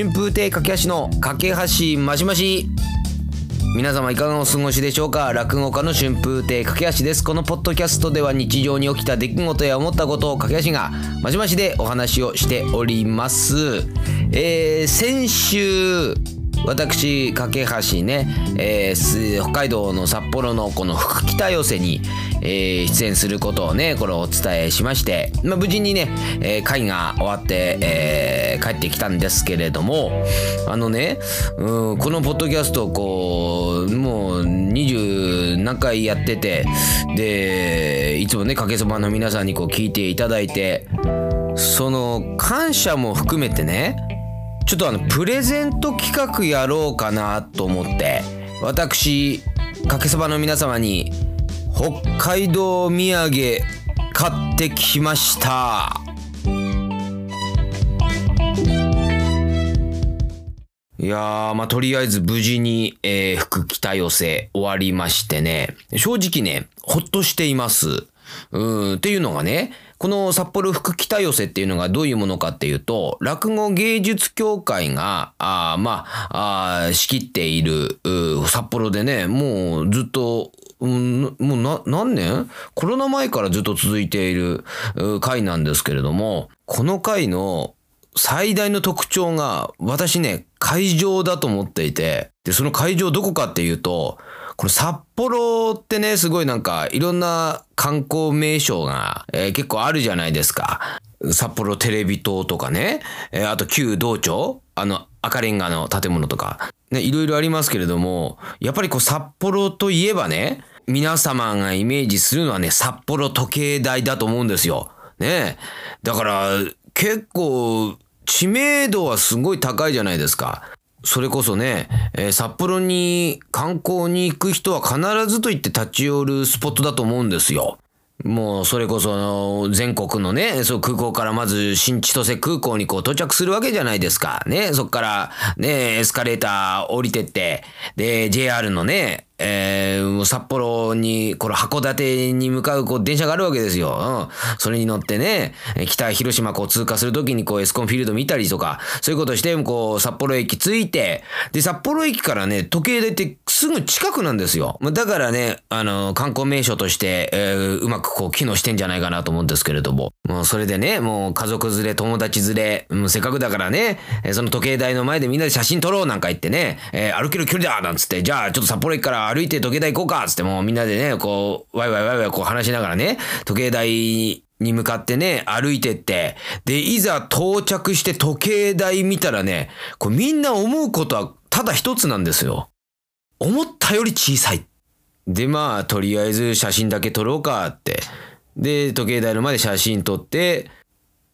春風亭架橋の架け橋マシマシ皆様いかがお過ごしでしょうか？落語家の春風亭架橋です。このポッドキャストでは日常に起きた出来事や思ったことを架橋がましましでお話をしております。えー、先週私架け橋ね、えー、北海道の札幌のこの福北寄せに、えー、出演することをねこれお伝えしまして、まあ、無事にね、えー、会が終わって、えー、帰ってきたんですけれどもあのね、うん、このポッドキャストこうもう20何回やっててでいつもねかけそばの皆さんにこう聞いていただいてその感謝も含めてねちょっとあのプレゼント企画やろうかなと思って私かけそばの皆様に北海道土産買ってきましたいやー、まあ、とりあえず無事に、えー、服着た寄せ終わりましてね、正直ね、ほっとしています。うん、っていうのがね、この札幌福北寄せっていうのがどういうものかっていうと、落語芸術協会が、あまあ、あ仕切っている、札幌でね、もうずっと、うん、もうな、何年？コロナ前からずっと続いている会なんですけれども、この会の最大の特徴が、私ね、会場だと思っていて、で、その会場どこかっていうと、これ札幌ってね、すごいなんかいろんな観光名所が、えー、結構あるじゃないですか。札幌テレビ塔とかね、えー、あと旧道庁、あの赤レンガの建物とか、ね、いろいろありますけれども、やっぱりこう札幌といえばね、皆様がイメージするのはね、札幌時計台だと思うんですよ。ね。だから結構知名度はすごい高いじゃないですか。それこそね、えー、札幌に観光に行く人は必ずと言って立ち寄るスポットだと思うんですよ。もうそれこそ全国のね、そう空港からまず新千歳空港にこう到着するわけじゃないですか。ね、そっからね、エスカレーター降りてって、で、JR のね、えー、札幌に、これ函館に向かうこう電車があるわけですよ。うん。それに乗ってね、北広島こう通過するときにこうエスコンフィールド見たりとか、そういうことして、こう札幌駅着いて、で、札幌駅からね、時計台ってすぐ近くなんですよ。だからね、あの、観光名所として、えー、うまくこう機能してんじゃないかなと思うんですけれども。もうそれでね、もう家族連れ、友達連れ、もうせっかくだからね、その時計台の前でみんなで写真撮ろうなんか言ってね、えー、歩ける距離だなんつって、じゃあちょっと札幌駅から歩いて時計台行こうかつってもうみんなでね、こう、ワイワイワイワイこう話しながらね、時計台に向かってね、歩いてって、で、いざ到着して時計台見たらね、こうみんな思うことはただ一つなんですよ。思ったより小さい。で、まあ、とりあえず写真だけ撮ろうかって。で、時計台の前で写真撮って、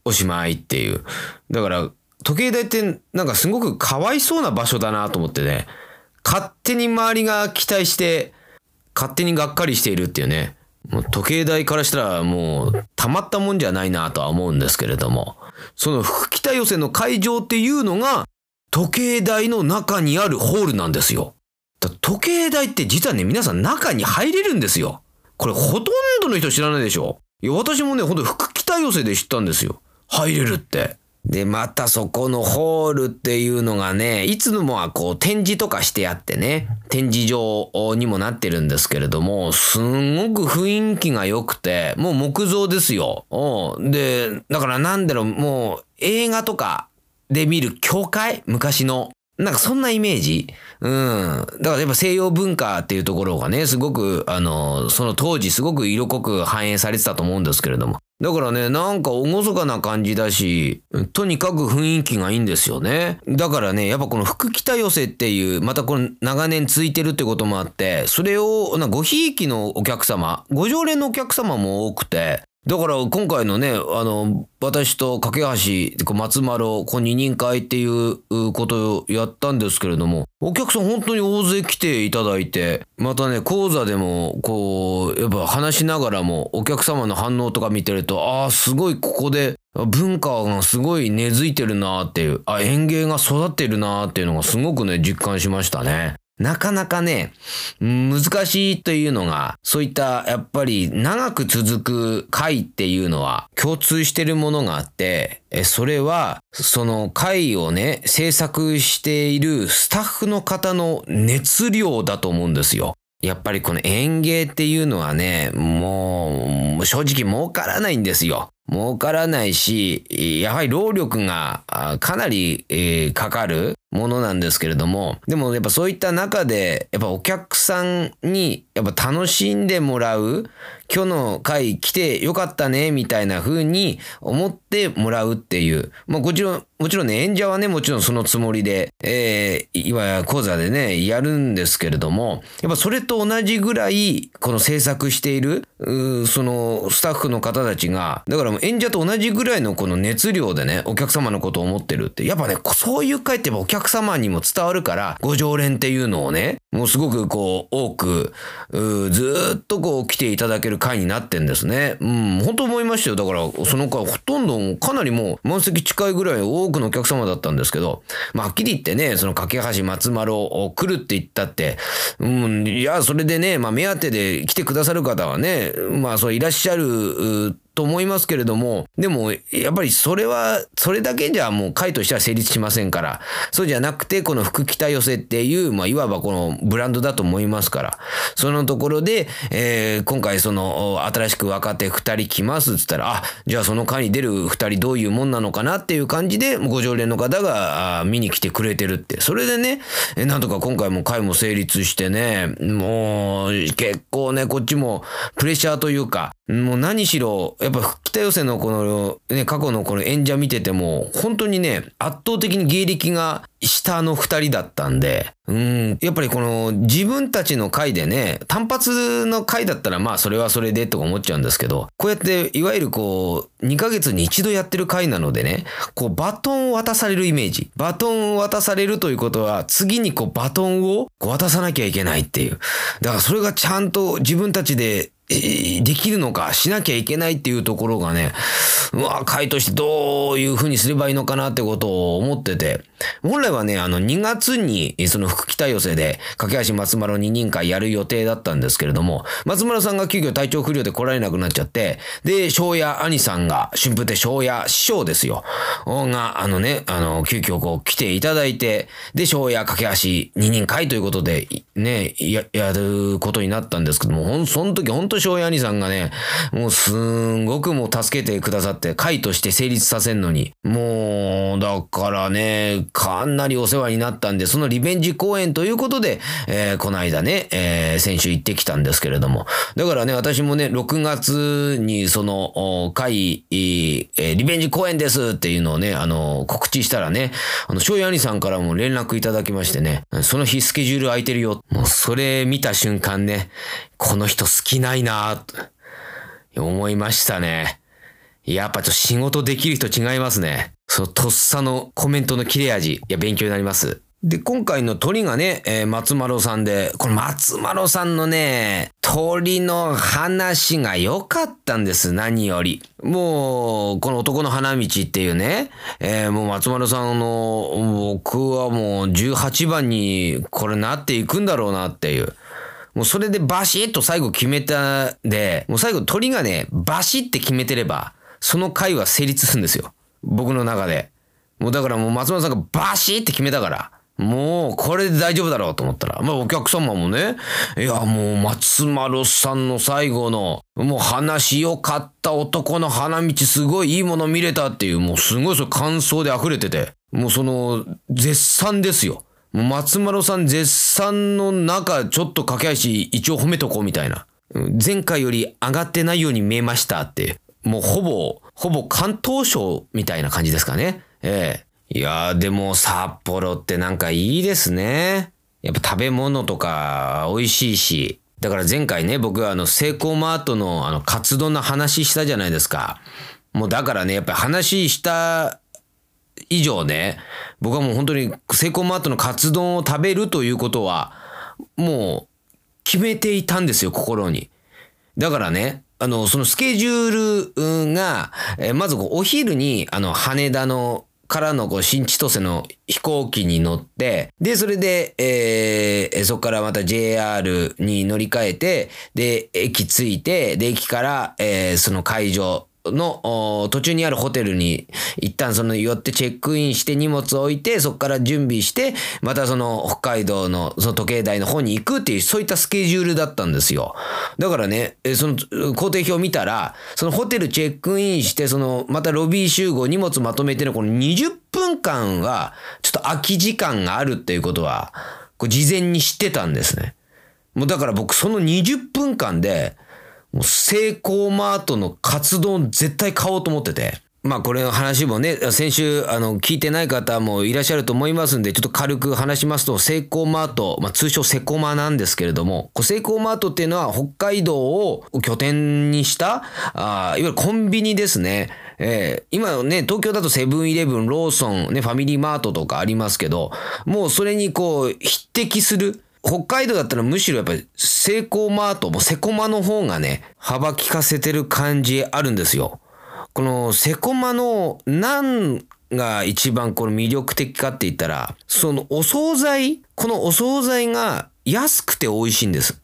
おしまいっていう。だから、時計台ってなんかすごくかわいそうな場所だなと思ってね。勝手に周りが期待して、勝手にがっかりしているっていうね。もう時計台からしたらもうたまったもんじゃないなとは思うんですけれども、その福北寄せの会場っていうのが時計台の中にあるホールなんですよ。時計台って実はね、皆さん中に入れるんですよ。これほとんどの人知らないでしょいや、私もね、ほんと福北寄せで知ったんですよ。入れるって。で、またそこのホールっていうのがね、いつもはこう展示とかしてあってね、展示場にもなってるんですけれども、すんごく雰囲気が良くて、もう木造ですよ。で、だからなんだろう、もう映画とかで見る教会？昔の。なんかそんなイメージ？うん。だからやっぱ西洋文化っていうところがね、すごく、あの、その当時すごく色濃く反映されてたと思うんですけれども。だからね、なんか厳かな感じだし、とにかく雰囲気がいいんですよね。だからね、やっぱこの福北寄せっていう、またこの長年続いてるってこともあって、それを、ごひいきのお客様、ご常連のお客様も多くて、だから今回のね、あの、私と架橋、松丸、こう二人会っていうことをやったんですけれども、お客さん本当に大勢来ていただいて、またね、講座でも、こう、やっぱ話しながらも、お客様の反応とか見てると、ああ、すごいここで文化がすごい根付いてるなっていう、あ、園芸が育ってるなっていうのがすごくね、実感しましたね。なかなかね、難しいというのが、そういったやっぱり長く続く会っていうのは共通してるものがあって、それは、その会をね、制作しているスタッフの方の熱量だと思うんですよ。やっぱりこの園芸っていうのはね、もう正直儲からないんですよ。儲からないし、やはり労力がかなり、かかるものなんですけれども、でもやっぱそういった中で、やっぱお客さんにやっぱ楽しんでもらう、今日の会来てよかったね、みたいな風に思ってもらうっていう。まあもちろん、もちろんね、演者はね、もちろんそのつもりで、えー、いわや講座でね、やるんですけれども、やっぱそれと同じぐらい、この制作している、そのスタッフの方たちが、だから演者と同じぐらいのこの熱量でね、お客様のことを思ってるって、やっぱね、そういう会ってやっぱお客様にも伝わるから、ご常連っていうのをね、もうすごくこう、多く、ずっとこう来ていただける回になってんですね。うん、本当思いましたよ。だから、その回ほとんどかなりもう満席近いぐらい多くのお客様だったんですけど、まあ、はっきり言ってね、その架橋松丸を来るって言ったって、うん、いや、それでね、まあ、目当てで来てくださる方はね、まあ、そういらっしゃると思いますけれども、でも、やっぱりそれは、それだけじゃもう会としては成立しませんから、そうじゃなくて、この福北寄せっていう、まあ、いわばこのブランドだと思いますから、そのところで、えー、今回その、新しく若手二人来ますっつったら、あ、じゃあその会に出る二人どういうもんなのかなっていう感じで、ご常連の方が見に来てくれてるって。それでね、なんとか今回も会も成立してね、もう、結構ね、こっちもプレッシャーというか、もう何しろ、やっぱ北寄せのこのね、過去のこの演者見てても、本当にね、圧倒的に芸歴が下の二人だったんで、うん、やっぱりこの自分たちの回でね、単発の回だったらまあそれはそれでとか思っちゃうんですけど、こうやっていわゆるこう、2ヶ月に一度やってる回なのでね、こうバトンを渡されるイメージ。バトンを渡されるということは、次にこうバトンを渡さなきゃいけないっていう。だからそれがちゃんと自分たちでできるのか、しなきゃいけないっていうところがね、うわ、会としてどういう風にすればいいのかなってことを思ってて、本来はね、あの、2月に、その福北寄せで、架橋松丸二人会やる予定だったんですけれども、松村さんが急遽体調不良で来られなくなっちゃって、で、庄屋兄さんが、春風亭庄屋師匠ですよ。が、あのね、あの、急遽こう来ていただいて、で、庄屋架橋二人会ということで、ね、や、やることになったんですけども、ほん、その時本当と庄屋兄さんがね、もうすんごくもう助けてくださって、会として成立させんのに、もう、だからね、かなりお世話になったんで、そのリベンジ公演ということで、えー、この間ね、えー、先週行ってきたんですけれども、だからね、私もね、6月にその、会、えー、リベンジ公演ですっていうのをね、あの、告知したらね、あの、庄屋兄さんからも連絡いただきましてね、その日スケジュール空いてるよ。もうそれ見た瞬間ね、この人好きないなと思いましたね。やっぱちょっと仕事できる人違いますね。そのとっさのコメントの切れ味。いや、勉強になります。で、今回の鳥がね、えー、松丸さんで、この松丸さんのね、鳥の話が良かったんです、何より。もう、この男の花道っていうね、えー、もう松丸さんの、僕はもう18番にこれなっていくんだろうなっていう。もうそれでバシッと最後決めたで、もう最後鳥がね、バシッて決めてれば、その回は成立するんですよ。僕の中で。もうだからもう松本さんがバシッて決めたから。もう、これで大丈夫だろうと思ったら、まあお客様もね、いやもう松丸さんの最後の、もう話良かった男の花道すごいいいもの見れたっていう、もうすごいそれ感想で溢れてて、もうその、絶賛ですよ。松丸さん絶賛の中、ちょっと駆け足一応褒めとこうみたいな。前回より上がってないように見えましたって、もうほぼ、ほぼ関東省みたいな感じですかね。ええ。いやーでも札幌ってなんかいいですね。やっぱ食べ物とか美味しいし。だから前回ね、僕はあの、セイコーマートのあの、カツ丼の話したじゃないですか。もうだからね、やっぱり話した以上ね、僕はもう本当にセイコーマートのカツ丼を食べるということは、もう決めていたんですよ、心に。だからね、あの、そのスケジュールが、えまずお昼に、あの、羽田のからのこう新千歳の飛行機に乗って、で、それで、えー、そこからまた JR に乗り換えて、で、駅着いて、で、駅から、えー、その会場、の途中にあるホテルに一旦その寄ってチェックインして荷物を置いてそこから準備してまたその北海道のその時計台の方に行くっていうそういったスケジュールだったんですよ。だからね、その工程表見たらそのホテルチェックインしてそのまたロビー集合荷物まとめてのこの20分間はちょっと空き時間があるっていうことはこう事前に知ってたんですね。もうだから僕その20分間でもうセイコーマートのカツ丼絶対買おうと思ってて。まあこれの話もね、先週あの聞いてない方もいらっしゃると思いますんで、ちょっと軽く話しますと、セイコーマート、まあ通称セコマなんですけれども、セイコーマートっていうのは北海道を拠点にした、あいわゆるコンビニですね。えー、今ね、東京だとセブンイレブン、ローソン、ね、ファミリーマートとかありますけど、もうそれにこう、匹敵する、北海道だったらむしろやっぱりセイコーマートもセコマの方がね、幅利かせてる感じあるんですよ。このセコマの何が一番この魅力的かって言ったら、そのお惣菜、このお惣菜が安くて美味しいんです。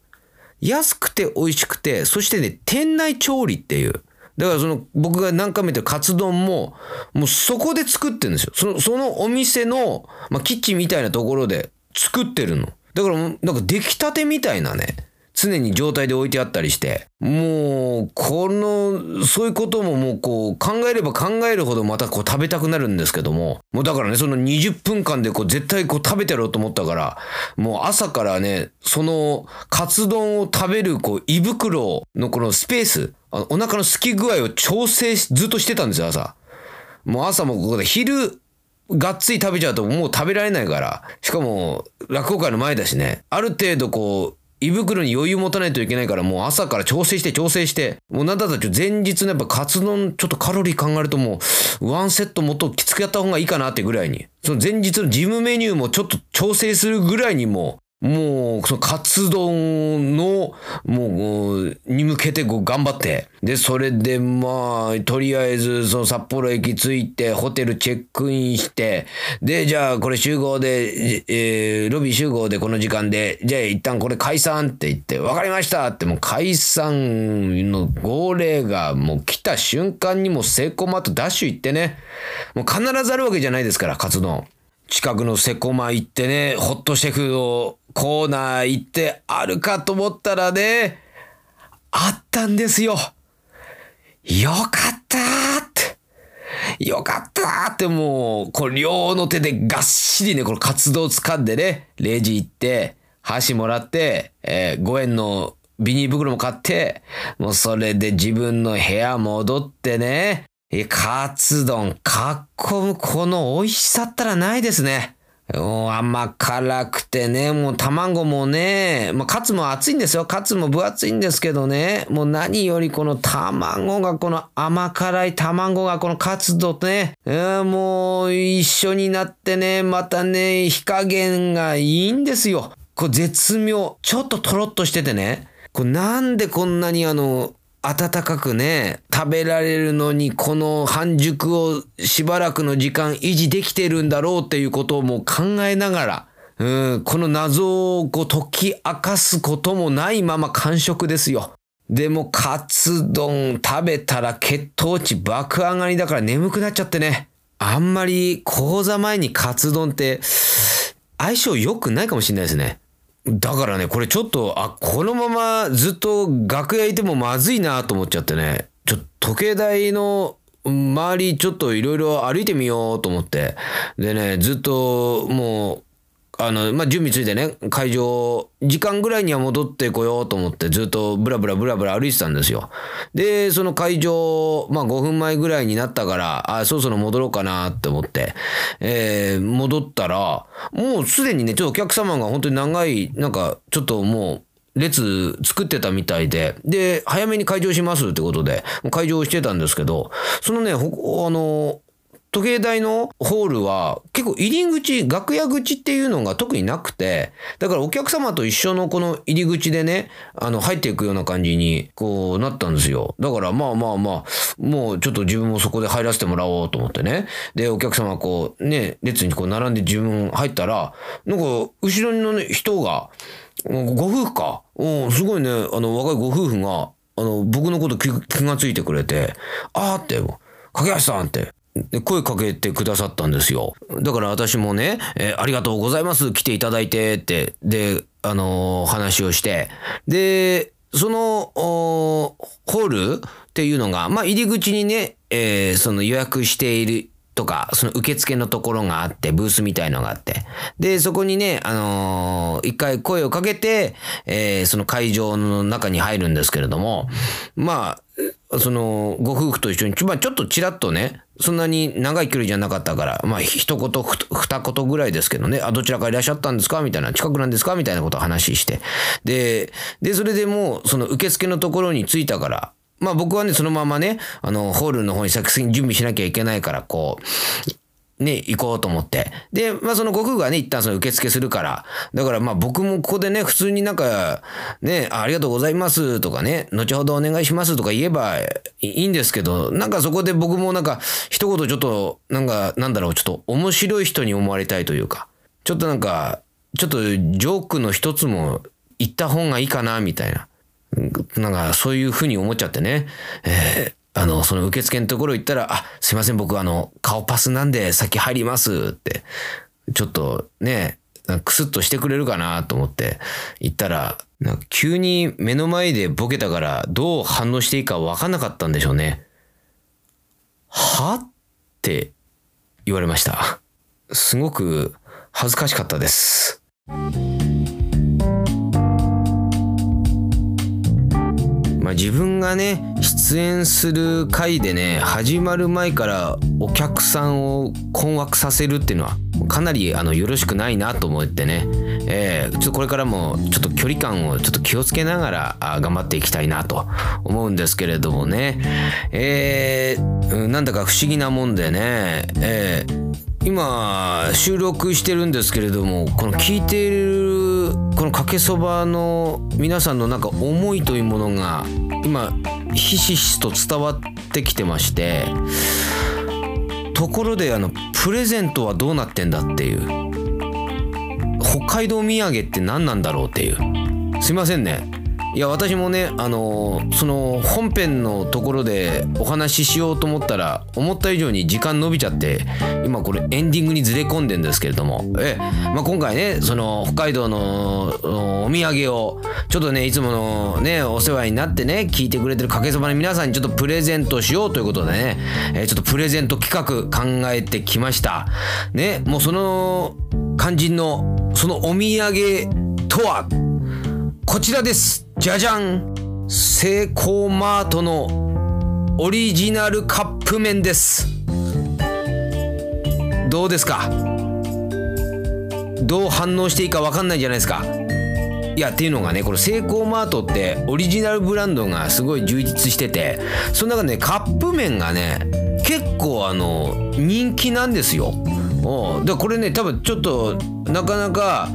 安くて美味しくて、そしてね、店内調理っていう。だからその僕が何回も言ったカツ丼も、もうそこで作ってるんですよ。その、そのお店の、まあ、キッチンみたいなところで作ってるの。だから、なんか出来たてみたいなね、常に状態で置いてあったりして、もう、この、そういうことももうこう、考えれば考えるほどまたこう食べたくなるんですけども、もうだからね、その20分間でこう絶対こう食べてやろうと思ったから、もう朝からね、そのカツ丼を食べるこう胃袋のこのスペース、お腹の空き具合を調整しずっとしてたんですよ、朝。もう朝もここで昼がっつり食べちゃうともう食べられないから。しかも、落語会の前だしね。ある程度こう、胃袋に余裕持たないといけないから、もう朝から調整して調整して、もうなんだったら前日のやっぱカツ丼ちょっとカロリー考えるともう、ワンセットもっときつくやった方がいいかなってぐらいに。その前日のジムメニューもちょっと調整するぐらいにももう、そのカツ丼の、もう、に向けてこう頑張って。で、それでまあ、とりあえず、その札幌駅着いて、ホテルチェックインして、で、じゃあこれ集合で、えー、ロビー集合でこの時間で、じゃあ一旦これ解散って言って、わかりましたってもう解散の号令がもう来た瞬間にもうセコマとダッシュ行ってね、もう必ずあるわけじゃないですから、カツ丼。近くのセコマ行ってね、ホットシェフをコーナー行ってあるかと思ったらね、あったんですよ。よかったーって。よかったーってもう、これ両の手でがっしりね、この活動掴んでね、レジ行って、箸もらって、えー、5円のビニール袋も買って、もうそれで自分の部屋戻ってね、カツ丼、かっこむこの美味しさったらないですね。甘辛くてね、もう卵もね、まあ、カツも熱いんですよ。カツも分厚いんですけどね、もう何よりこの卵が、この甘辛い卵がこのカツとね、もう一緒になってね、またね、火加減がいいんですよ。こう絶妙。ちょっととろっとしててね、これなんでこんなにあの、暖かくね、食べられるのにこの半熟をしばらくの時間維持できてるんだろうっていうことをもう考えながら、うん、この謎をこう解き明かすこともないまま完食ですよ。でもカツ丼食べたら血糖値爆上がりだから眠くなっちゃってね。あんまり講座前にカツ丼って相性良くないかもしれないですね。だからね、これちょっと、あ、このままずっと楽屋いてもまずいなと思っちゃってね、ちょっと時計台の周りちょっといろいろ歩いてみようと思って、でね、ずっともうあの、まあ、準備ついてね、会場、時間ぐらいには戻ってこようと思って、ずっとブラブラブラブラ歩いてたんですよ。で、その会場、まあ、5分前ぐらいになったから、あ、そろそろ戻ろうかなって思って、えー、戻ったら、もうすでにね、ちょっとお客様が本当に長い、なんか、ちょっともう、列作ってたみたいで、で、早めに会場しますってことで、会場してたんですけど、そのね、あの、時計台のホールは結構入り口、楽屋口っていうのが特になくて、だからお客様と一緒のこの入り口でね、あの入っていくような感じにこうなったんですよ。だからまあまあまあ、もうちょっと自分もそこで入らせてもらおうと思ってね。で、お客様こうね、列にこう並んで自分入ったら、なんか後ろの、ね、人が、ご夫婦か。うん、すごいね、あの若いご夫婦が、あの、僕のこと気がついてくれて、あーって、架橋さんって、声かけてくださったんですよ。だから私もね、えー、ありがとうございます。来ていただいてって、で、あのー、話をして、で、その、ホールっていうのが、まあ、入り口にね、えー、その予約しているとか、その受付のところがあって、ブースみたいのがあって。で、そこにね、あのー、一回声をかけて、えー、その会場の中に入るんですけれども、まあ、その、ご夫婦と一緒に、まあ、ちょっとちらっとね、そんなに長い距離じゃなかったから、まあ、一言、二言ぐらいですけどね、あ、どちらかいらっしゃったんですか？みたいな、近くなんですか？みたいなことを話して。で、で、それでもう、その受付のところに着いたから、まあ僕はね、そのままね、あの、ホールの方に作戦準備しなきゃいけないから、こう、ね、行こうと思って。で、まあそのご夫婦がね、一旦その受付するから。だからまあ僕もここでね、普通になんか、ね、ありがとうございますとかね、後ほどお願いしますとか言えばいいんですけど、なんかそこで僕もなんか、一言ちょっと、なんか、なんだろう、ちょっと面白い人に思われたいというか、ちょっとなんか、ちょっとジョークの一つも言った方がいいかな、みたいな。なんかそういうふうに思っちゃってね、えー、あの、その受付のところ行ったら、あ、すいません、僕あの、顔パスなんで先入りますって、ちょっとね、クスッとしてくれるかなと思って行ったら、なんか急に目の前でボケたからどう反応していいか分かんなかったんでしょうね。はって言われました。すごく恥ずかしかったです。まあ、自分がね出演する回でね始まる前からお客さんを困惑させるっていうのはかなりあのよろしくないなと思ってね、えー、ちょっとこれからもちょっと距離感をちょっと気をつけながら頑張っていきたいなと思うんですけれどもね、えー、なんだか不思議なもんでね、えー、今収録してるんですけれどもこの聞いているこのかけそばの皆さんのなんか思いというものが今ひしひしと伝わってきてましてところであのプレゼントはどうなってんだっていう。北海道土産って何なんだろうっていう。すいませんね。いや私もねあのその本編のところでお話ししようと思ったら思った以上に時間伸びちゃって今これエンディングにずれ込んでんですけれども。え、まあ、今回ねその北海道のお土産をちょっとねいつものねお世話になってね聞いてくれてるかけそばの皆さんにちょっとプレゼントしようということでね、えちょっとプレゼント企画考えてきました。ねもうその肝心のそのお土産とはこちらです。じゃじゃんセイコーマートのオリジナルカップ麺です。どうですか？どう反応していいか分かんないじゃないですか。いやっていうのがねこのセイコーマートってオリジナルブランドがすごい充実しててその中で、ね、カップ麺がね結構あの人気なんですよ。でこれね多分ちょっとなかなか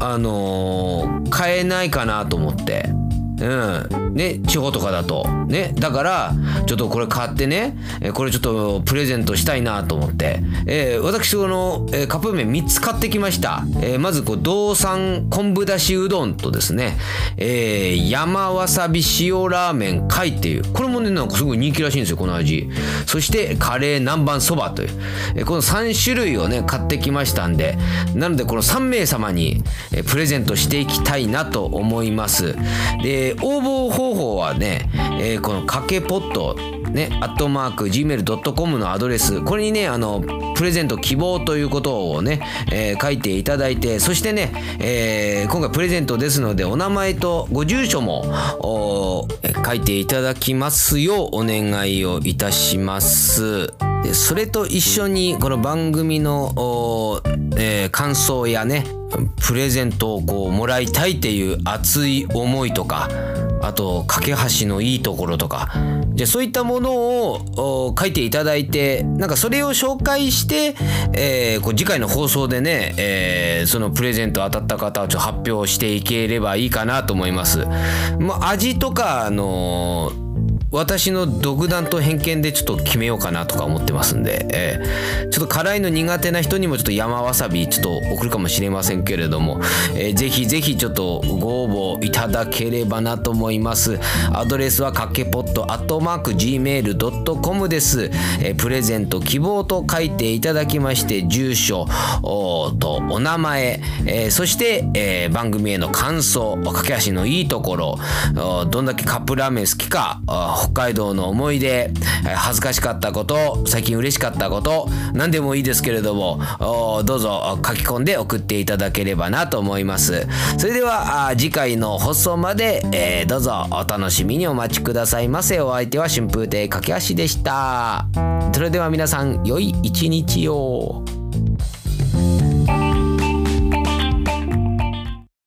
あのー、買えないかなと思って。うんね地方とかだと。ねだからちょっとこれ買ってねこれちょっとプレゼントしたいなと思って、えー、私この、えー、カップ麺3つ買ってきました、えー、まずこう道産昆布だしうどんとですね、えー、山わさび塩ラーメン貝っていう。これもねなんかすごい人気らしいんですよこの味。そしてカレー南蛮そばという、えー、この3種類をね買ってきましたんで。なのでこの3名様に、えー、プレゼントしていきたいなと思います。で応募方方法はね、えー、このかけポットね、アットマーク gmail.com のアドレス、これにね、あの、プレゼント希望ということをね、えー、書いていただいて、そしてね、えー、今回プレゼントですので、お名前とご住所も書いていただきますようお願いをいたします。それと一緒にこの番組の、えー、感想やねプレゼントをこうもらいたいっていう熱い思いとかあと架け橋のいいところとかじゃそういったものを書いていただいてなんかそれを紹介して、えー、こう次回の放送でね、えー、そのプレゼント当たった方をちょっと発表していければいいかなと思います。まあ、味とかあのー私の独断と偏見でちょっと決めようかなとか思ってますんで、えー、ちょっと辛いの苦手な人にもちょっと山わさびちょっと送るかもしれませんけれども、えー、ぜひぜひちょっとご応募いただければなと思います。アドレスはかけぽっとアットマーク gmail.com です、えー、プレゼント希望と書いていただきまして住所とお名前、えー、そして、えー、番組への感想駆け足のいいところどんだけカップラーメン好きか北海道の思い出、恥ずかしかったこと、最近嬉しかったこと、何でもいいですけれども、どうぞ書き込んで送っていただければなと思います。それでは次回の放送まで、えー、どうぞお楽しみにお待ちくださいませ。お相手は春風亭駆け足でした。それでは皆さん、良い一日を。